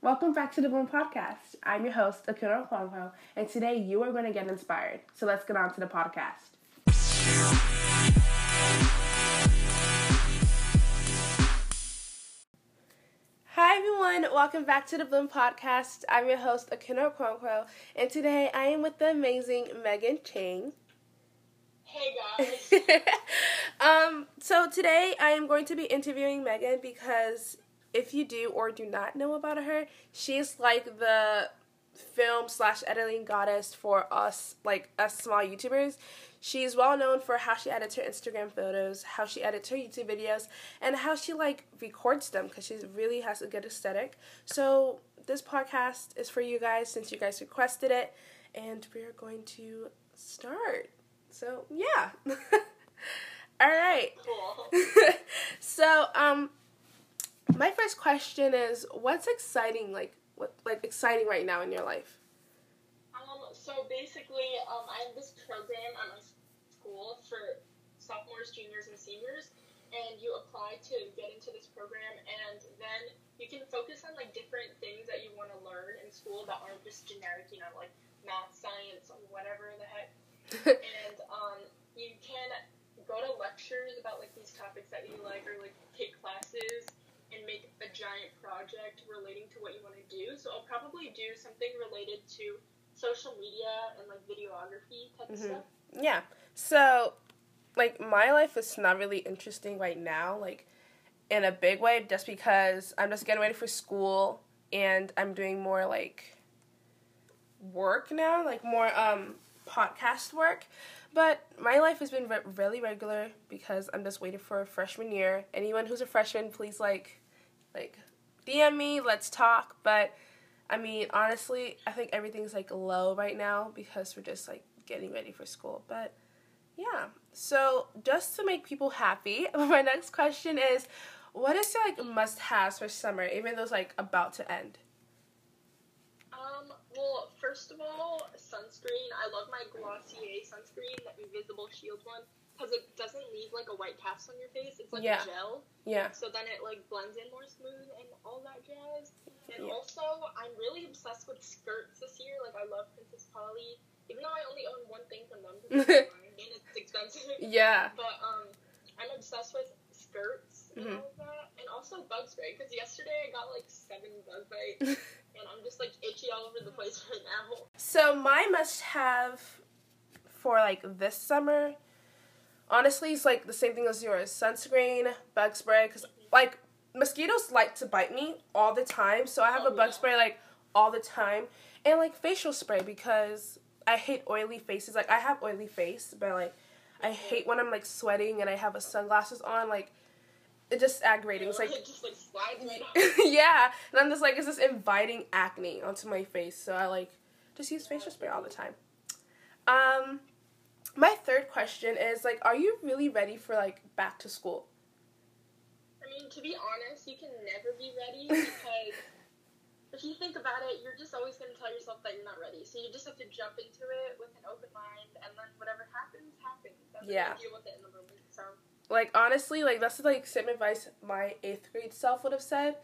Welcome back to the Bloom Podcast. I'm your host, Akunna Okonkwo, and today you are going to get inspired. So let's get on to the podcast. Hi everyone, welcome back to the Bloom Podcast. I'm your host, Akunna Okonkwo, and today I am with the amazing Megan Chan. Hey guys. um, so today I am going to be interviewing Megan because if you do or do not know about her, she's like the film slash editing goddess for us, like us small YouTubers. She's well known for how she edits her Instagram photos, how she edits her YouTube videos, and how she like records them because she really has a good aesthetic. So this podcast is for you guys since you guys requested it, and we're going to start. So yeah. All right. cool. so um my first question is what's exciting like what like exciting right now in your life? Um, so basically, um, I have this program at my school for sophomores, juniors, and seniors, and you apply to get into this program, and then you can focus on like different things that you want to learn in school that aren't just generic, you know, like math, science, whatever the heck. and um, you can go to lectures about like these topics that you like, or like take classes and make a giant project relating to what you want to do. So I'll probably do something related to social media and like videography type of Mhm. stuff. Yeah. So, like, my life is not really interesting right now, like, in a big way, just because I'm just getting ready for school and I'm doing more, like, work now, like, more, um, podcast work. But my life has been re- really regular because I'm just waiting for freshman year. Anyone who's a freshman, please, like, like, DM me, let's talk. But, I mean, honestly, I think everything's, like, low right now because we're just, like, getting ready for school. But yeah, so just to make people happy, my next question is, what is your like must-haves for summer, even though it's like about to end? Well, first of all, sunscreen. I love my Glossier sunscreen, the invisible shield one, because it doesn't leave like a white cast on your face. It's like Yeah. a gel, Yeah. so then it like blends in more smooth and all that jazz. And Yeah. also, I'm really obsessed with skirts this year. Like, I love Princess Polly, even though I only own one thing from them mine and it's expensive. Yeah. But um, I'm obsessed with skirts and Mhm. all of that, and also bug spray. Because yesterday I got like seven bug bites, and I'm just like itchy all over the place right now. So my must-have for like this summer, honestly, it's like the same thing as yours: sunscreen, bug spray. Because like mosquitoes like to bite me all the time, so I have a Oh, bug yeah. spray like all the time, and like facial spray because I hate oily faces. Like I have oily face, but like I hate when I'm like sweating and I have a sunglasses on. Like it just aggravating. It's like just like yeah, and I'm just like, it's just inviting acne onto my face. So I like just use facial spray all the time. Um, my third question is like, are you really ready for like back to school? I mean, to be honest, you can never be ready because if you think about it, you're just always going to tell yourself that you're not ready. So you just have to jump into it with an open mind, and then whatever happens, happens. Then Yeah. deal with it in the moment. Like honestly, like that's like same advice my eighth grade self would have said,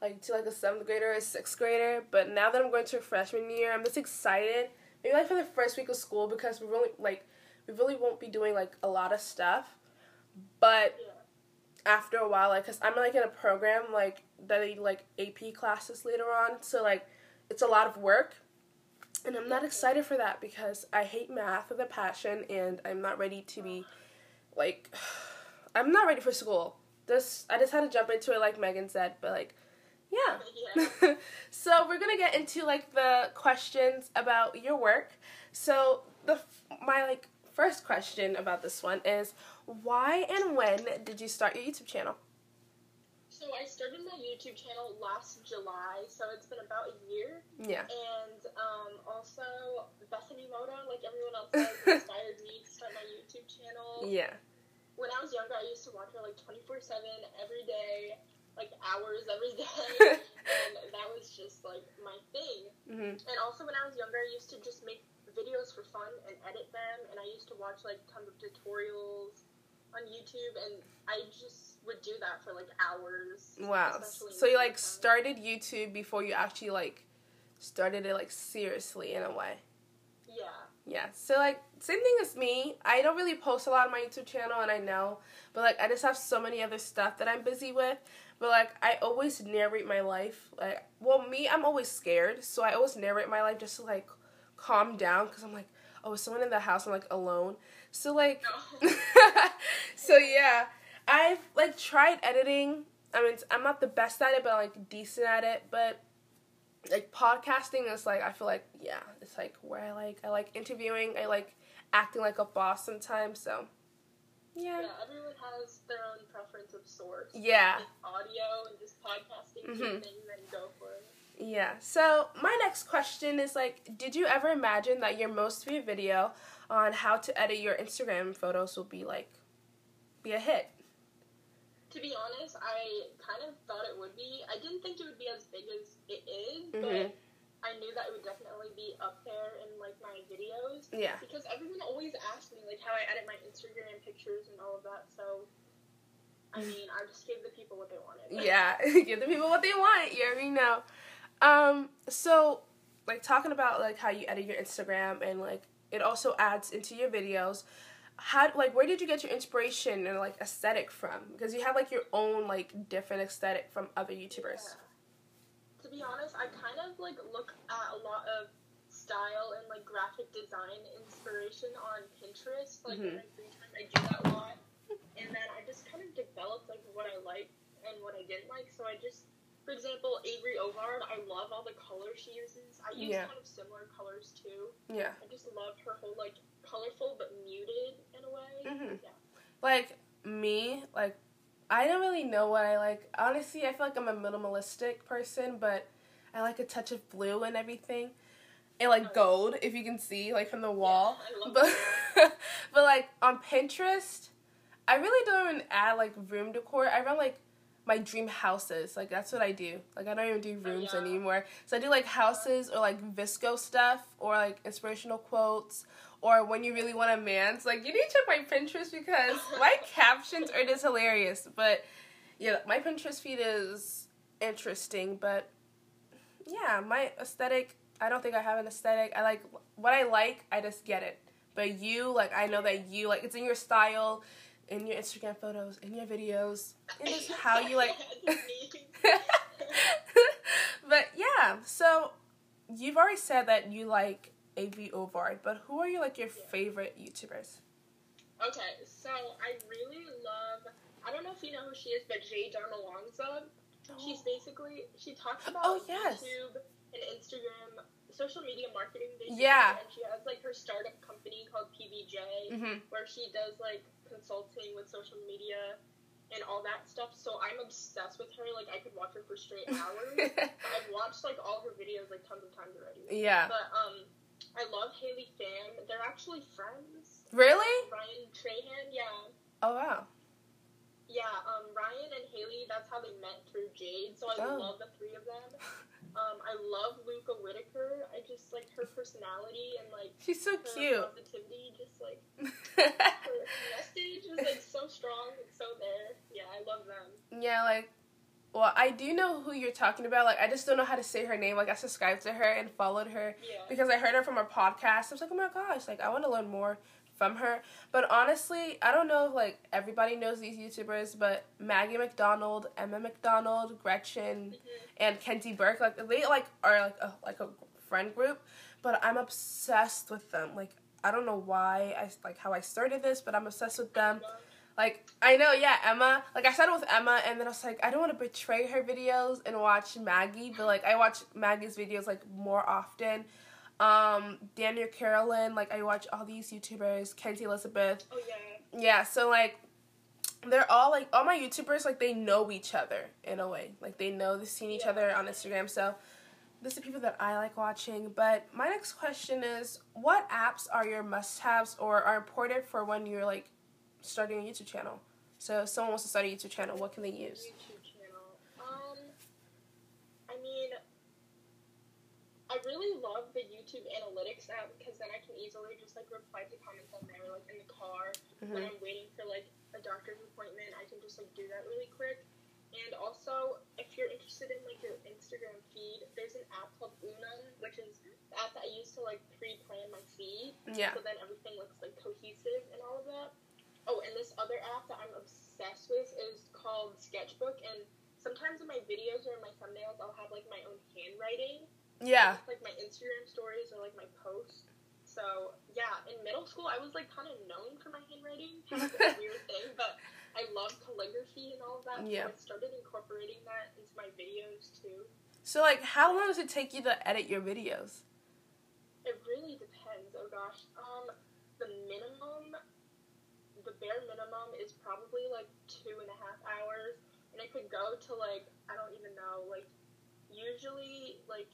like to like a seventh grader or a sixth grader. But now that I'm going to freshman year, I'm just excited. Maybe like for the first week of school because we really like we really won't be doing like a lot of stuff. But after a while, like, cause I'm like in a program like that I like AP classes later on, so like it's a lot of work, and I'm not excited for that because I hate math with a passion, and I'm not ready to be like I'm not ready for school. This I just had to jump into it like Megan said, but like yeah. Yeah. so we're gonna get into like the questions about your work. So the my like first question about this one is why and when did you start your YouTube channel? So I started my YouTube channel last July, so it's been about a year. Yeah. And um, also, Bethany Mota, like everyone else says, inspired me to start my YouTube channel. Yeah. When I was younger, I used to watch her like 24 7 every day, like hours every day. and that was just like my thing. Mhm. And also, when I was younger, I used to just make videos for fun and edit them. And I used to watch like tons of tutorials on YouTube. And I just would do that for like hours. Wow. So you like daytime. started YouTube before you actually like started it like seriously in a way. Yeah. So like same thing as me. I don't really post a lot on my YouTube channel and I know, but like I just have so many other stuff that I'm busy with. But like I always narrate my life. Like well, me, I'm always scared, so I always narrate my life just to like calm down cuz I'm like, oh, is someone in the house? I'm like alone. So like No. so yeah, I've like tried editing. I mean, I'm not the best at it, but I'm like decent at it. But like podcasting is like I feel like yeah, it's like where I like I like interviewing. I like acting like a boss sometimes. So yeah, yeah, everyone has their own preference of source. yeah, If audio and just podcasting Mhm. thing, then go for it. yeah. So my next question is like, did you ever imagine that your most viewed video on how to edit your Instagram photos will be like be a hit? To be honest, I kind of thought it would be. I didn't think it would be as big as it is, Mhm. but I knew that it would definitely be up there in like my videos Yeah. because everyone always asks me like how I edit my Instagram pictures and all of that. So, I mean, I just gave the people what they wanted. yeah give the people what they want you already know um so like talking about like how you edit your instagram and like it also adds into your videos how like where did you get your inspiration and like aesthetic from because you have like your own like different aesthetic from other youtubers Yeah. To be honest, I kind of like look at a lot of style and like graphic design inspiration on Pinterest. Like mm-hmm. in my free time, I do that a lot, and then I just kind of developed like what I like and what I didn't like. So I just, for example, Avery Ovard, I love all the colors she uses. I use Yeah. kind of similar colors too. yeah I just love her whole like colorful but muted in a way. Mhm. Yeah. like me like i don't really know what i like. Honestly i feel like i'm a minimalistic person but i like a touch of blue and everything. And like gold if you can see like from the wall. Yeah, but but like on pinterest i really don't even add like room decor. I run like my dream houses. Like that's what i do. Like i don't even do Oh, rooms yeah. anymore. So i do like houses or like VSCO stuff or like inspirational quotes or when you really want a man. So like you need to check my Pinterest because my captions are just hilarious. But yeah, my Pinterest feed is interesting. But yeah, my aesthetic. I don't think I have an aesthetic. I like what I like. I just get it. But you, like, I know that you like it's in your style, in your Instagram photos, in your videos, and just how you like. But yeah, so you've already said that you like Avery Ovard, but who are you like your favorite YouTubers? Okay, so I really love. I don't know if you know who she is, but Jade Darmawangsa. She's basically she talks about Oh, yes. YouTube and Instagram, social media marketing. Basically, Yeah. and she has like her startup company called PBJ, Mm-hmm. where she does like consulting with social media and all that stuff. So I'm obsessed with her. Like I could watch her for straight hours. I've watched like all her videos like tons of times already. yeah. But um, I love Haley Pham. They're actually friends. Really? Ryan Trahan, yeah. Oh wow. Yeah, um, Ryan and Haley, that's how they met through Jade, so I Oh. love the three of them. Um, I love Luca Whitaker. I just like her personality and like She's so cute. positivity, just like her message is like so strong and so there. Yeah, I love them. yeah, like well, I do know who you're talking about. Like I just don't know how to say her name. Like I subscribed to her and followed her Yeah. because I heard her from her podcast. I was like, oh my gosh, like I want to learn more from her. But honestly, I don't know if like everybody knows these YouTubers, but Maggie McDonald, Emma McDonald, Gretchen, Mhm. and Kenzie Burke, like they like are like a like a friend group. But I'm obsessed with them. Like I don't know why I like how I started this, but I'm obsessed with them. Like I know, yeah, Emma. Like I started with Emma, and then I was like, I don't want to betray her videos and watch Maggie, but like I watch Maggie's videos like more often. Um, Danielle Carolan, like I watch all these YouTubers, Kenzie Elizabeth. Oh yeah. Yeah, so like they're all like all my YouTubers like they know each other in a way. Like they know they've seen each Yeah. other on Instagram. So these are people that I like watching. But my next question is what apps are your must haves or are important for when you're like starting a YouTube channel? So if someone wants to start a YouTube channel, what can they use? YouTube channel. Um, I mean, I really love the YouTube Analytics app because then I can easily just like reply to comments on there, like in the car when hmm I'm waiting for like a doctor's appointment, I can just like do that really quick. And also, if you're interested in like your Instagram feed, there's an app called Unum, which is the app that I use to like pre-plan my feed. Yeah. So then everything looks like cohesive and all of that. Oh, and this other app that I'm obsessed with is called Sketchbook. And sometimes in my videos or in my thumbnails, I'll have like my own handwriting, Yeah. like my Instagram stories or like my posts. So yeah, in middle school, I was like kind of known for my handwriting. It's a weird thing, but I love calligraphy and all of that. Yeah. So I started incorporating that into my videos too. So like, how long does it take you to edit your videos? It really depends. Oh gosh. Um, the minimum, bare minimum is probably like two and a half hours, and it could go to like I don't even know, like usually like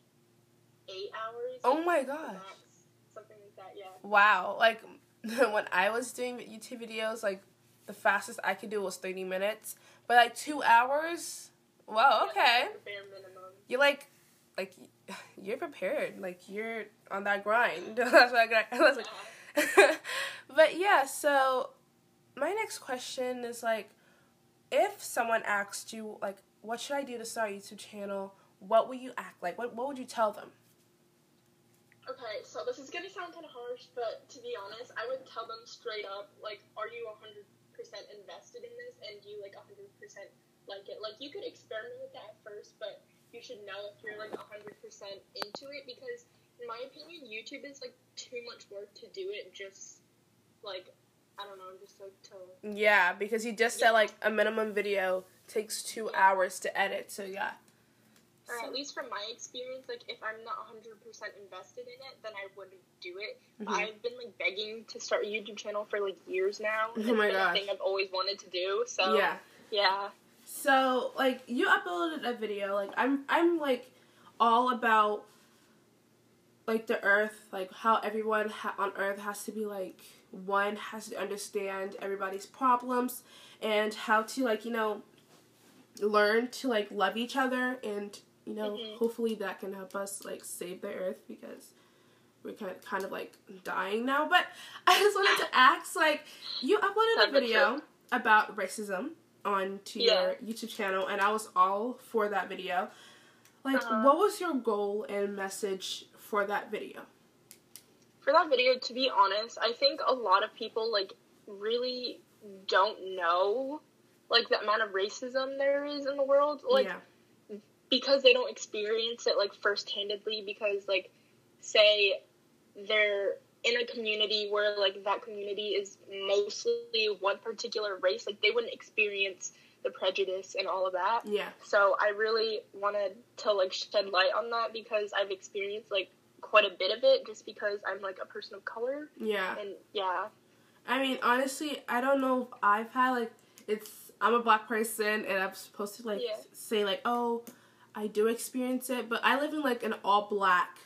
eight hours. Oh my gosh. max, something like that. Yeah. Wow. Like when I was doing YouTube videos, like the fastest I could do was 30 minutes. But like 2 hours? Wow, okay. that's the bare minimum. You're like like you're prepared. Like you're on that grind. That's what I got. I was like But yeah, so my next question is like if someone asked you like what should I do to start a YouTube channel? What would you act like? What what would you tell them? Okay, so this is gonna sound kind of harsh, but to be honest, I would tell them straight up, like, are you 100% invested in this, and do you, like, 100% like it? Like, you could experiment with that at first, but you should know if you're, like, 100% into it, because, in my opinion, YouTube is, like, too much work to do it just, like, I don't know, just, like, to... Yeah, because you just said like a minimum video takes 2 hours to edit. So yeah. Or at least from my experience, like, if I'm not 100% invested in it, then I wouldn't do it. Mhm. I've been like begging to start a YouTube channel for like years now. Oh my a thing I've always wanted to do. So Yeah. yeah, So like you uploaded a video like I'm I'm like all about like the earth like how everyone ha- on earth has to be like one has to understand everybody's problems and how to like you know learn to like love each other and you know Mhm. hopefully that can help us like save the earth because we're kind of, kind of like dying now but i just wanted to ask like you uploaded a video about racism onto Yeah. your youtube channel and i was all for that video like Uh-huh. what was your goal and message for that video for that video, to be honest, I think a lot of people like really don't know like the amount of racism there is in the world. Like yeah because they don't experience it like first-handedly because like say they're in a community where like that community is mostly one particular race like they wouldn't experience the prejudice and all of that yeah so i really wanted to like shed light on that because i've experienced like quite a bit of it just because i'm like a person of color yeah and yeah I mean, honestly, I don't know if I've had like it's. I'm a black person, and I'm supposed to like Yeah. say like, oh, I do experience it, but I live in like an all black,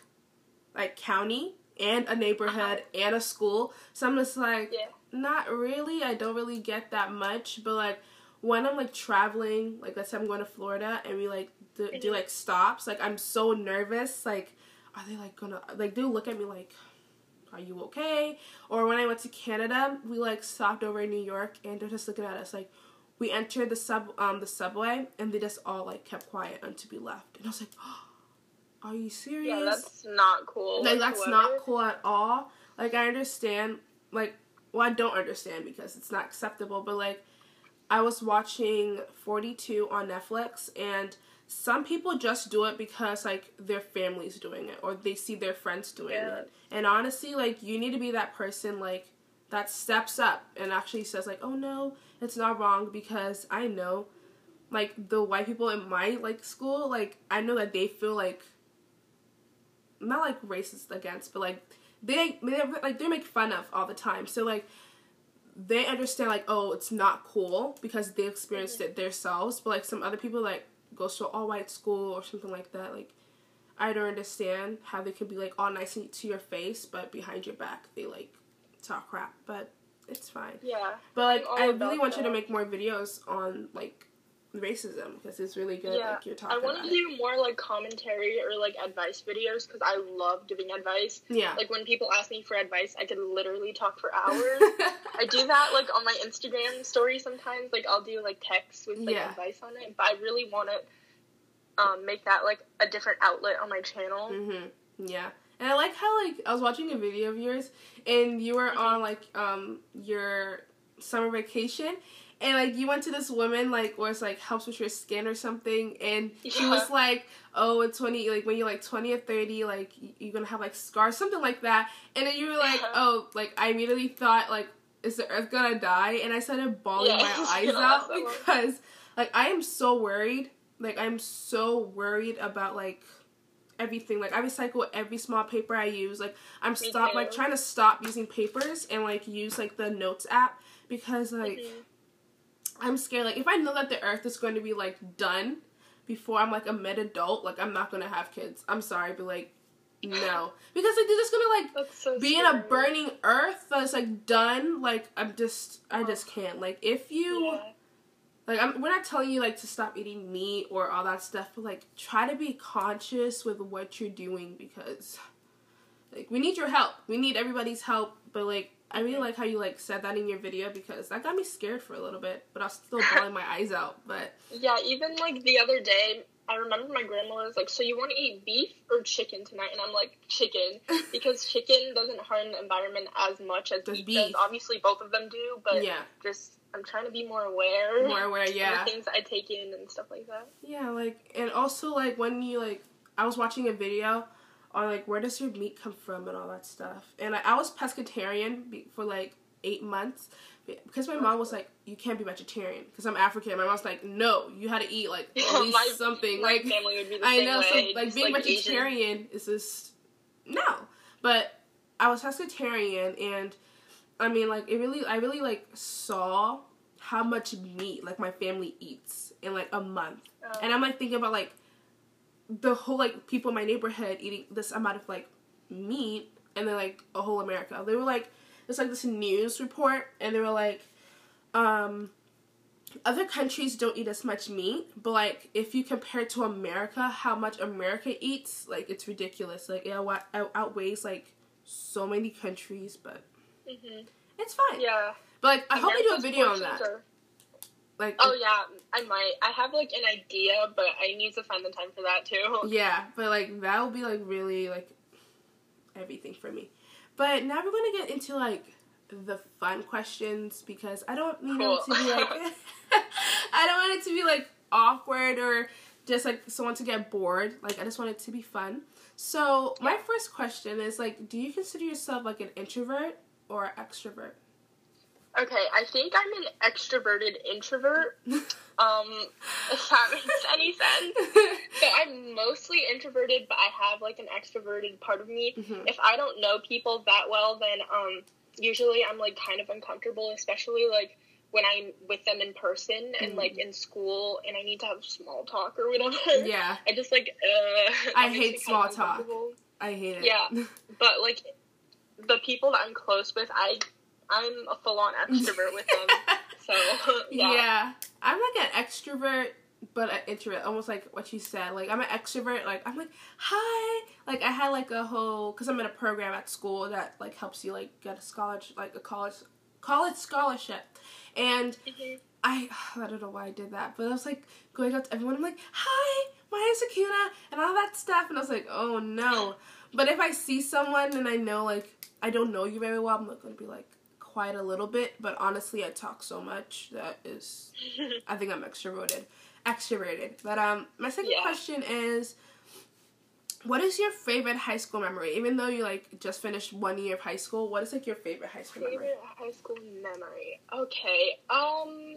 like county and a neighborhood and a school, so I'm just like, yeah not really. I don't really get that much, but like when I'm like traveling, like let's say I'm going to Florida and we like do, do Mhm. like stops, like I'm so nervous. Like, are they like gonna like they look at me like, are you okay? Or when I went to Canada, we like stopped over in New York and they're just looking at us like. We entered the sub um the subway and they just all like kept quiet until we left, and I was like, "Are you serious?" yeah that's not cool like that's not cool at all like i understand like well i don't understand because it's not acceptable but like i was watching 42 on netflix and some people just do it because like their family's doing it or they see their friends doing Yeah. it and honestly like you need to be that person like that steps up and actually says like oh no it's not wrong because i know like the white people in my like school like i know that they feel like not like racist against, but like they they like they make fun of all the time. So like they understand like oh it's not cool because they experienced mm-hmm. it themselves. But like some other people like goes to an all white school or something like that. Like I don't understand how they could be like all nice to your face, but behind your back they like talk crap. But it's fine. yeah But like I really want you to make more videos on like racism because it's really good. Yeah, like you're talking I want to it. do more like commentary or like advice videos because I love giving advice. Yeah. Like when people ask me for advice, I could literally talk for hours. I do that like on my Instagram story sometimes. Like I'll do like texts with like Yeah. advice on it, but I really want to um, make that like a different outlet on my channel. Mhm. Yeah. And I like how like I was watching a video of yours and you were Mhm. on like um your summer vacation and like you went to this woman like where it's like helps with your skin or something and she was like oh at 20 like when you're like 20 or 30 like you're gonna have like scars something like that. And then you were like Yeah. oh like i immediately thought like is the earth gonna die? And i started bawling Yeah, my eyes out because like i am so worried like i'm so worried about like everything. Like i recycle every small paper i use. Like i'm stop like trying to stop using papers and like use like the notes app because like Mhm. I'm scared. Like if I know that the earth is going to be like done before I'm like a mid adult, like I'm not gonna have kids. I'm sorry, but like no, because like they're just gonna like That's so be in a burning earth that's like done. Like I'm just, I just can't. Like if you, Yeah. like I'm, we're not telling you like to stop eating meat or all that stuff, but like try to be conscious with what you're doing because like we need your help. We need everybody's help, but like. I really like how you like said that in your video because that got me scared for a little bit, but I was still bawling my eyes out. But Yeah, even like the other day, I remember my grandma was like, "So you want to eat beef or chicken tonight?" And I'm like, "Chicken," because chicken doesn't harm the environment as much as beef, beef. does. Obviously, both of them do, but yeah, just I'm trying to be more aware. more aware. of Yeah, the things I take in and stuff like that. Yeah, like and also like when you like I was watching a video on like where does your meat come from and all that stuff. And I, I was pescatarian be- for like 8 months because my mom was like you can't be vegetarian because I'm African. My mom's like no, you had to eat like at least my- something My like family would be the I know so like just, being Asian. vegetarian is just no. But I was pescatarian and I mean like it really I really like saw how much meat like my family eats in like a month. Um, And I'm like thinking about like the whole like people in my neighborhood eating this amount of like meat and then like a whole America. They were like it's like this news report and they were like um other countries don't eat as much meat, but like if you compare to America, how much America eats, like it's ridiculous. Like it out- out- outweighs like so many countries, but mhm. it's fine. Yeah. But like I hope you do a video on that. are- Like Oh yeah, I might. I have like an idea, but I need to find the time for that too. Yeah, but like that will be like really like everything for me. But now we're gonna get into like the fun questions because I don't need Cool. them to be like I don't want it to be like awkward or just like someone to get bored. Like I just want it to be fun. So my first question is like, do you consider yourself like an introvert or extrovert? Okay, I think I'm an extroverted introvert. Um, if that makes any sense. But I'm mostly introverted, but I have like an extroverted part of me. Mhm. If I don't know people that well, then um, usually I'm like kind of uncomfortable, especially like when I'm with them in person and Mhm. like in school, and I need to have small talk or whatever. Yeah, I just like uh. I hate me kind of small talk. I hate it. Yeah. But like the people that I'm close with, I I'm a full on extrovert with them. So yeah. yeah. I'm like an extrovert, but an introvert. Almost like what you said. Like I'm an extrovert. Like I'm like hi. Like I had like a whole because I'm in a program at school that like helps you like get a scholarship, like a college college scholarship, and Mhm. I I don't know why I did that, but I was like going up to everyone. I'm like hi, my name's Akunna, and all that stuff, and I was like oh no. But if I see someone and I know like I don't know you very well, I'm not gonna be like quiet a little bit. But honestly, I talk so much that is I think I'm extroverted. Extroverted. But um my second Yeah. question is what is your favorite high school memory? Even though you like just finished one year of high school, what is like your favorite high school memory? Favorite high school memory. Okay. Um.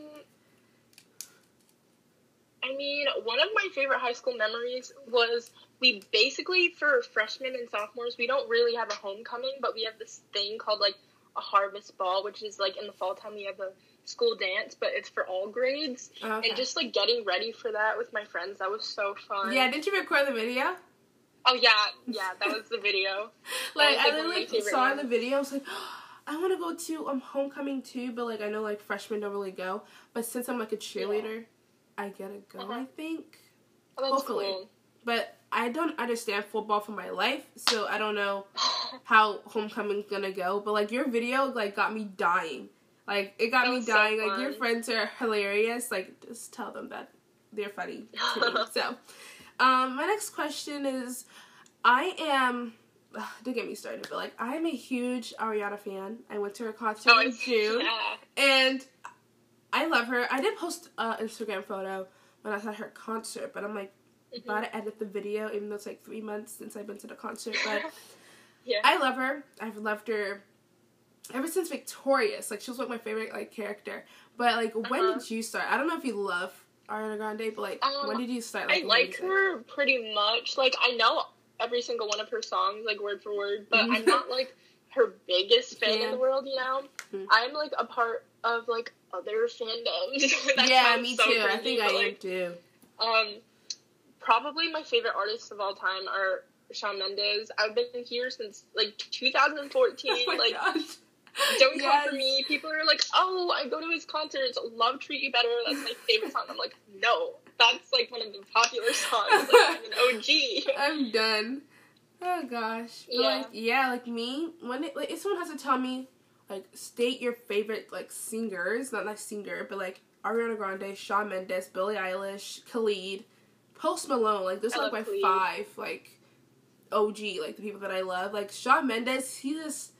I mean, one of my favorite high school memories was we basically for freshmen and sophomores we don't really have a homecoming, but we have this thing called like a harvest ball, which is like in the fall time we have a school dance, but it's for all grades. Okay. And just like getting ready for that with my friends, that was so fun. yeah, didn't you record the video? Oh yeah, yeah, that was the video. Like was, I like, of literally favorite saw the video, I was like, I want to go to um homecoming too, but like I know like freshmen don't really go. But since I'm like a cheerleader, I gotta go. Uh-huh. I think, Oh, Hopefully. cool. But I don't understand football for my life, so I don't know how homecoming's gonna go. But like your video, like got me dying. Like it got That me was so dying. like your friends are hilarious. Like just tell them that they're funny to so, um, my next question is, I am. Ugh, don't get me started, but like I'm a huge Ariana fan. I went to her concert Oh, in June, Yeah. and I love her. I did post an Instagram photo when I was at her concert, but I'm like Mhm. about to edit the video, even though it's like three months since I've been to the concert. But Yeah. I love her. I've loved her ever since Victorious. Like she was like my favorite like character. But like when Uh-huh. did you start? I don't know if you love Ariana Grande, but like Um, when did you start? I Like, like her pretty much. Like I know every single one of her songs, like word for word, but I'm not like her biggest fan Fan. in the world. You know, Mhm. I'm like a part of like other fandoms. Yeah, me so too. I think I but, am too. Um, probably my favorite artists of all time are Shawn Mendes. I've been here since like 2014. Oh like, gosh. don't Yes. come for me. People are like, oh, I go to his concerts. Love treat you better. That's my favorite song. I'm like, no, that's like one of the popular songs. Like, I'm an OG. I'm done. Oh gosh. But, Yeah. Like yeah, like me, when it like if someone has to tell me like state your favorite like singers, not like singer, but like Ariana Grande, Shawn Mendes, Billie Eilish, Khalid, Post Malone, like those I are like my Khalid. five like OG, like the people that I love. Like Shawn Mendes, he just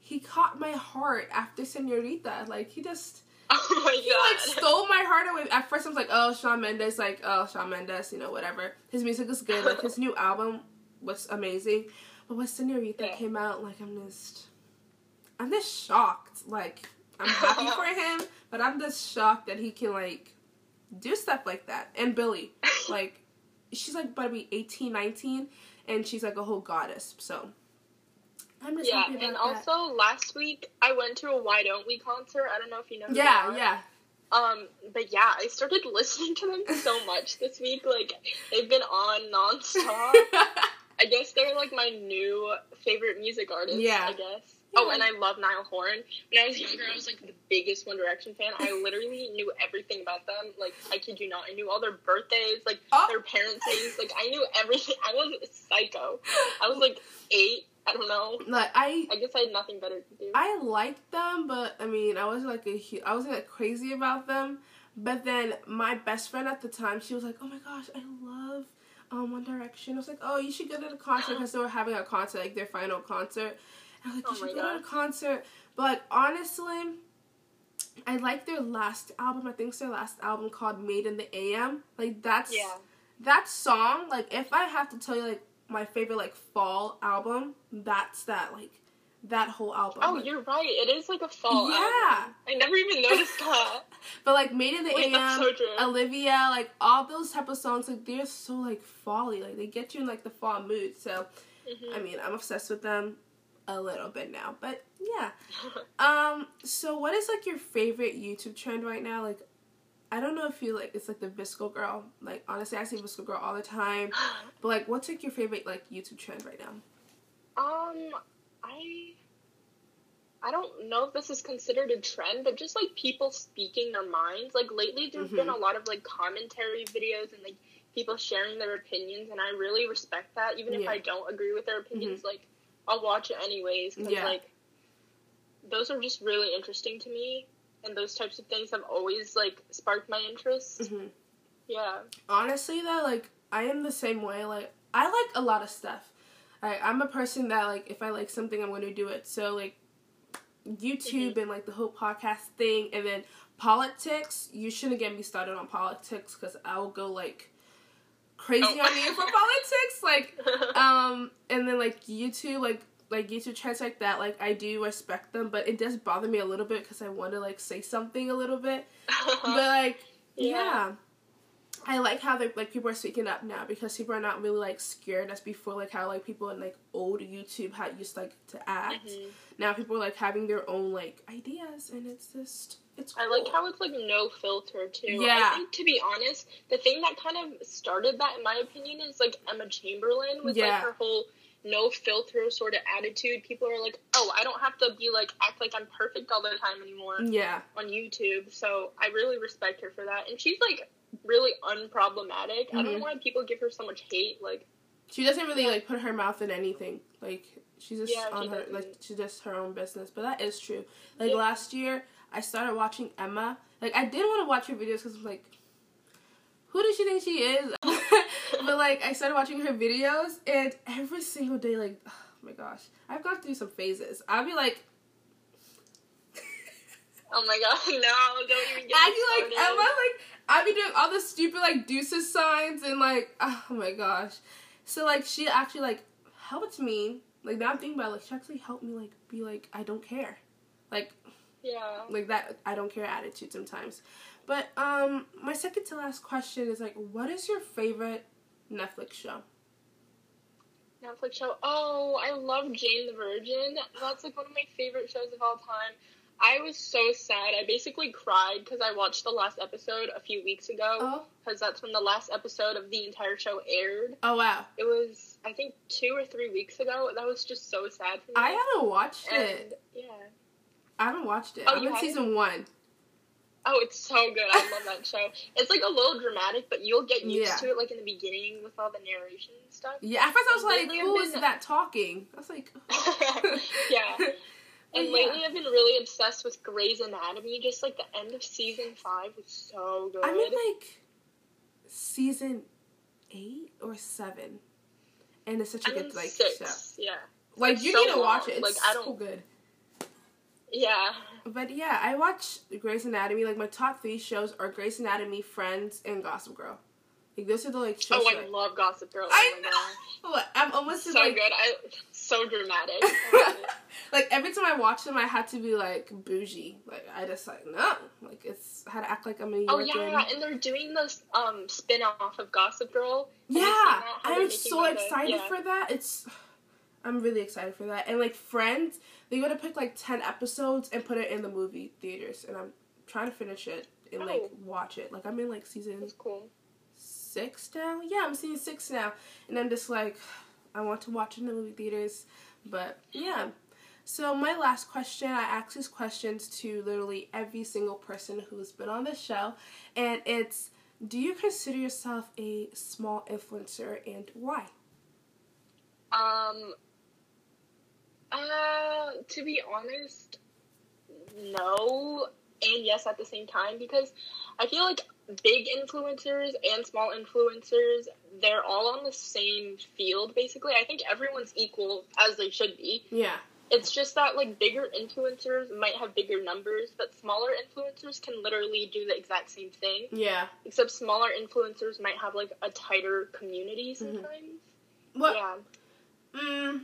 he caught my heart after Senorita. Like he just Oh my he like stole my heart away. At first, I was like, "Oh, Shawn Mendes, like, oh, Shawn Mendes, you know, whatever." His music is good. Like his new album was amazing, but when Senorita Yeah. came out, like, I'm just, I'm just shocked. Like, I'm happy for him, but I'm just shocked that he can like do stuff like that. And Billie, like, she's like about to be 18, 19, and she's like a whole goddess. So. I'm just yeah, and that. also last week I went to a Why Don't We concert. I don't know if you know. yeah, yeah. Um, but yeah, I started listening to them so much this week. Like they've been on nonstop. I guess they're like my new favorite music artist. Yeah. I guess. Oh, and I love Niall Horan. When I was younger, I was like the biggest One Direction fan. I literally knew everything about them. Like I kid you not, I knew all their birthdays, like Oh. their parents' names. Like I knew everything. I was a psycho. I was like eight. I don't know. like I I guess I had nothing better to do. I liked them, but I mean, I wasn't like a hu- I wasn't like crazy about them. But then my best friend at the time, she was like, "Oh my gosh, I love um One Direction." I was like, "Oh, you should go to the concert because they were having a concert, like their final concert." Like, Oh "You should go to a concert." But honestly, I like their last album. I think it's their last album called "Made in the AM." Like that's yeah. that song. Like if I have to tell you like my favorite like fall album, that's that like that whole album. Oh, Like, you're right. It is like a fall. Yeah. album. I never even noticed that. But like Made in the Wait, AM, so. Olivia, like all those type of songs, like they're so like folly. Like they get you in like the fall mood. So Mhm. I mean, I'm obsessed with them a little bit now. But yeah. Um. So what is like your favorite YouTube trend right now? Like, I don't know if you like it's like the VSCO girl. Like honestly, I see VSCO girl all the time. But like, what's like your favorite like YouTube trend right now? Um, I I don't know if this is considered a trend, but just like people speaking their minds. Like lately, there's Mhm. been a lot of like commentary videos and like people sharing their opinions, and I really respect that. Even if I don't agree with their opinions, like I'll watch it anyways because Yeah. like those are just really interesting to me, and those types of things have always like sparked my interest. Mm-hmm. Yeah. honestly though like i am the same way like i like a lot of stuff I, i'm a person that like if i like something i'm going to do it so like youtube and like the whole podcast thing and then politics you shouldn't get me started on politics because i will go like crazy Oh. on you for politics like um and then like youtube like like youtube trends like that like i do respect them but it does bother me a little bit because i want to like say something a little bit but like yeah. Yeah. I like how they like people are speaking up now because people are not really like scared as before like how like people in like old YouTube had used like to act. Mhm. Now people are like having their own like ideas and it's just it's I like how it's like no filter too. Yeah. I think to be honest, the thing that kind of started that in my opinion is like Emma Chamberlain with Yeah. like her whole no filter sort of attitude. People are like, "Oh, I don't have to be like act like I'm perfect all the time anymore yeah on YouTube." So, I really respect her for that. And she's like really unproblematic. I don't Mhm. know why people give her so much hate. Like, She doesn't really Yeah. like put her mouth in anything. Like she's just Yeah, on her doesn't. like she does her own business. But that is true. Like Yeah. last year, I started watching Emma. Like I did want to watch her videos because I'm like, who does she think she is? but like I started watching her videos, and every single day, like oh my gosh, I've gone through some phases. I'll be like. oh my god, no, don't even get I be like. Emma, like I'd be doing all the stupid like deuces signs and like oh my gosh. So like she actually like helped me. Like now I'm thinking about it, like she actually helped me like be like I don't care. Like Yeah. like that I don't care attitude sometimes. But um my second to last question is like what is your favorite Netflix show? Netflix show. Oh, I love Jane the Virgin. That's like one of my favorite shows of all time. I was so sad. I basically cried because I watched the last episode a few weeks ago. Oh Because that's when the last episode of the entire show aired. oh wow. It was, I think, two or three weeks ago. That was just so sad for me. I haven't watched and, it. Yeah. I haven't watched it. Oh, I'm you in season one. Oh, it's so good. I love that show. It's like a little dramatic, but you'll get used Yeah. to it like in the beginning with all the narration and stuff. Yeah, at first I was like, Lately I've who is been- that talking? I was like, oh. yeah. And Yeah. lately, I've been really obsessed with Grey's Anatomy. Just like the end of season five was so good. I'm in like season eight or seven, and it's such a I'm good like six. show. Yeah, Like It's you so need to watch it. It's Like, I so don't- good. Yeah. But yeah, I watch Grey's Anatomy. Like my top three shows are Grey's Anatomy, Friends, and Gossip Girl. Like those are the like shows. Oh, I love Gossip Girl. I oh know. I'm almost So like good. I so dramatic. It. like every time I watch them, I had to be like bougie. Like I just like no, like it's had to act like I'm a New oh Yorker. yeah, and they're doing this um spin off of Gossip Girl. Have Yeah, seen that? How they're I'm so excited yeah. for that. It's, I'm really excited for that. And like Friends, they gotta pick like ten episodes and put it in the movie theaters, and I'm trying to finish it and like Oh. watch it. Like I'm in like season cool. six now. Yeah, I'm seeing six now, and I'm just like, I want to watch it in the movie theaters, but yeah. So my last question, I ask these questions to literally every single person who's been on this show, and it's, do you consider yourself a small influencer, and why? Um. Uh, to be honest, no, and yes at the same time because I feel like big influencers and small influencers they're all on the same field basically. I think everyone's equal as they should be. Yeah, It's just that like bigger influencers might have bigger numbers, but smaller influencers can literally do the exact same thing. yeah. Except smaller influencers might have like a tighter community sometimes. What? Yeah. Mm,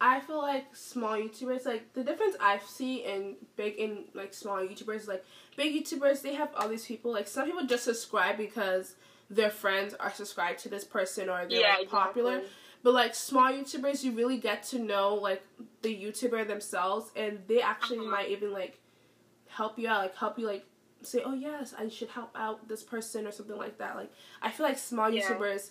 I feel like small YouTubers, like the difference I see in big and like small YouTubers, like big YouTubers, they have all these people. Like some people just subscribe because their friends are subscribed to this person or they're yeah, like popular. exactly. But like small YouTubers, you really get to know like the YouTuber themselves, and they actually Uh-huh. might even like help you out, like help you like say, oh yes, I should help out this person or something like that. Like I feel like small Yeah. YouTubers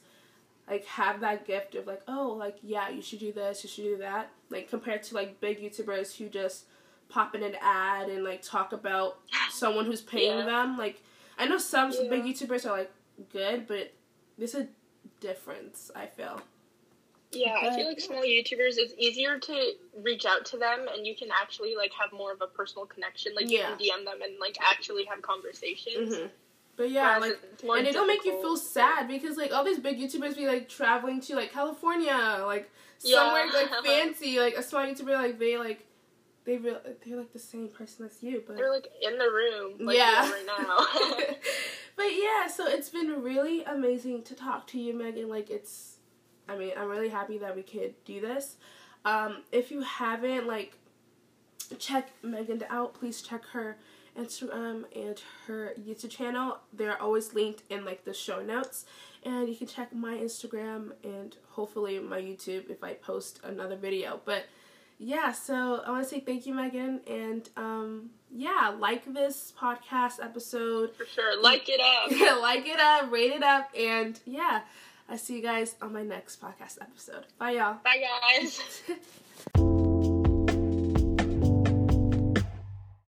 like have that gift of like, oh, like yeah, you should do this, you should do that. Like compared to like big YouTubers who just pop in an ad and like talk about someone who's paying Yeah. them. Like I know some Yeah. big YouTubers are like good, but there's a difference. I feel. Yeah, I feel like small YouTubers it's easier to reach out to them and you can actually like have more of a personal connection. Like Yeah. you can DM them and like actually have conversations. hmm But yeah, like and it don't make you feel sad because like all these big YouTubers be like traveling to like California, like Yeah. somewhere like fancy, like a small YouTuber like they like they real they're like the same person as you, but They're like in the room, like Yeah. yeah. right now. but yeah, so it's been really amazing to talk to you, Megan. Like it's, I mean, I'm really happy that we could do this. Um, if you haven't like check Megan out, please check her Instagram and her YouTube channel. They're always linked in like the show notes. And you can check my Instagram and hopefully my YouTube if I post another video. But yeah, so I want to say thank you, Megan, and um, yeah, like this podcast episode, For sure. Like it up. like it up, rate it up, and yeah, I see you guys on my next podcast episode. Bye, y'all. Bye guys.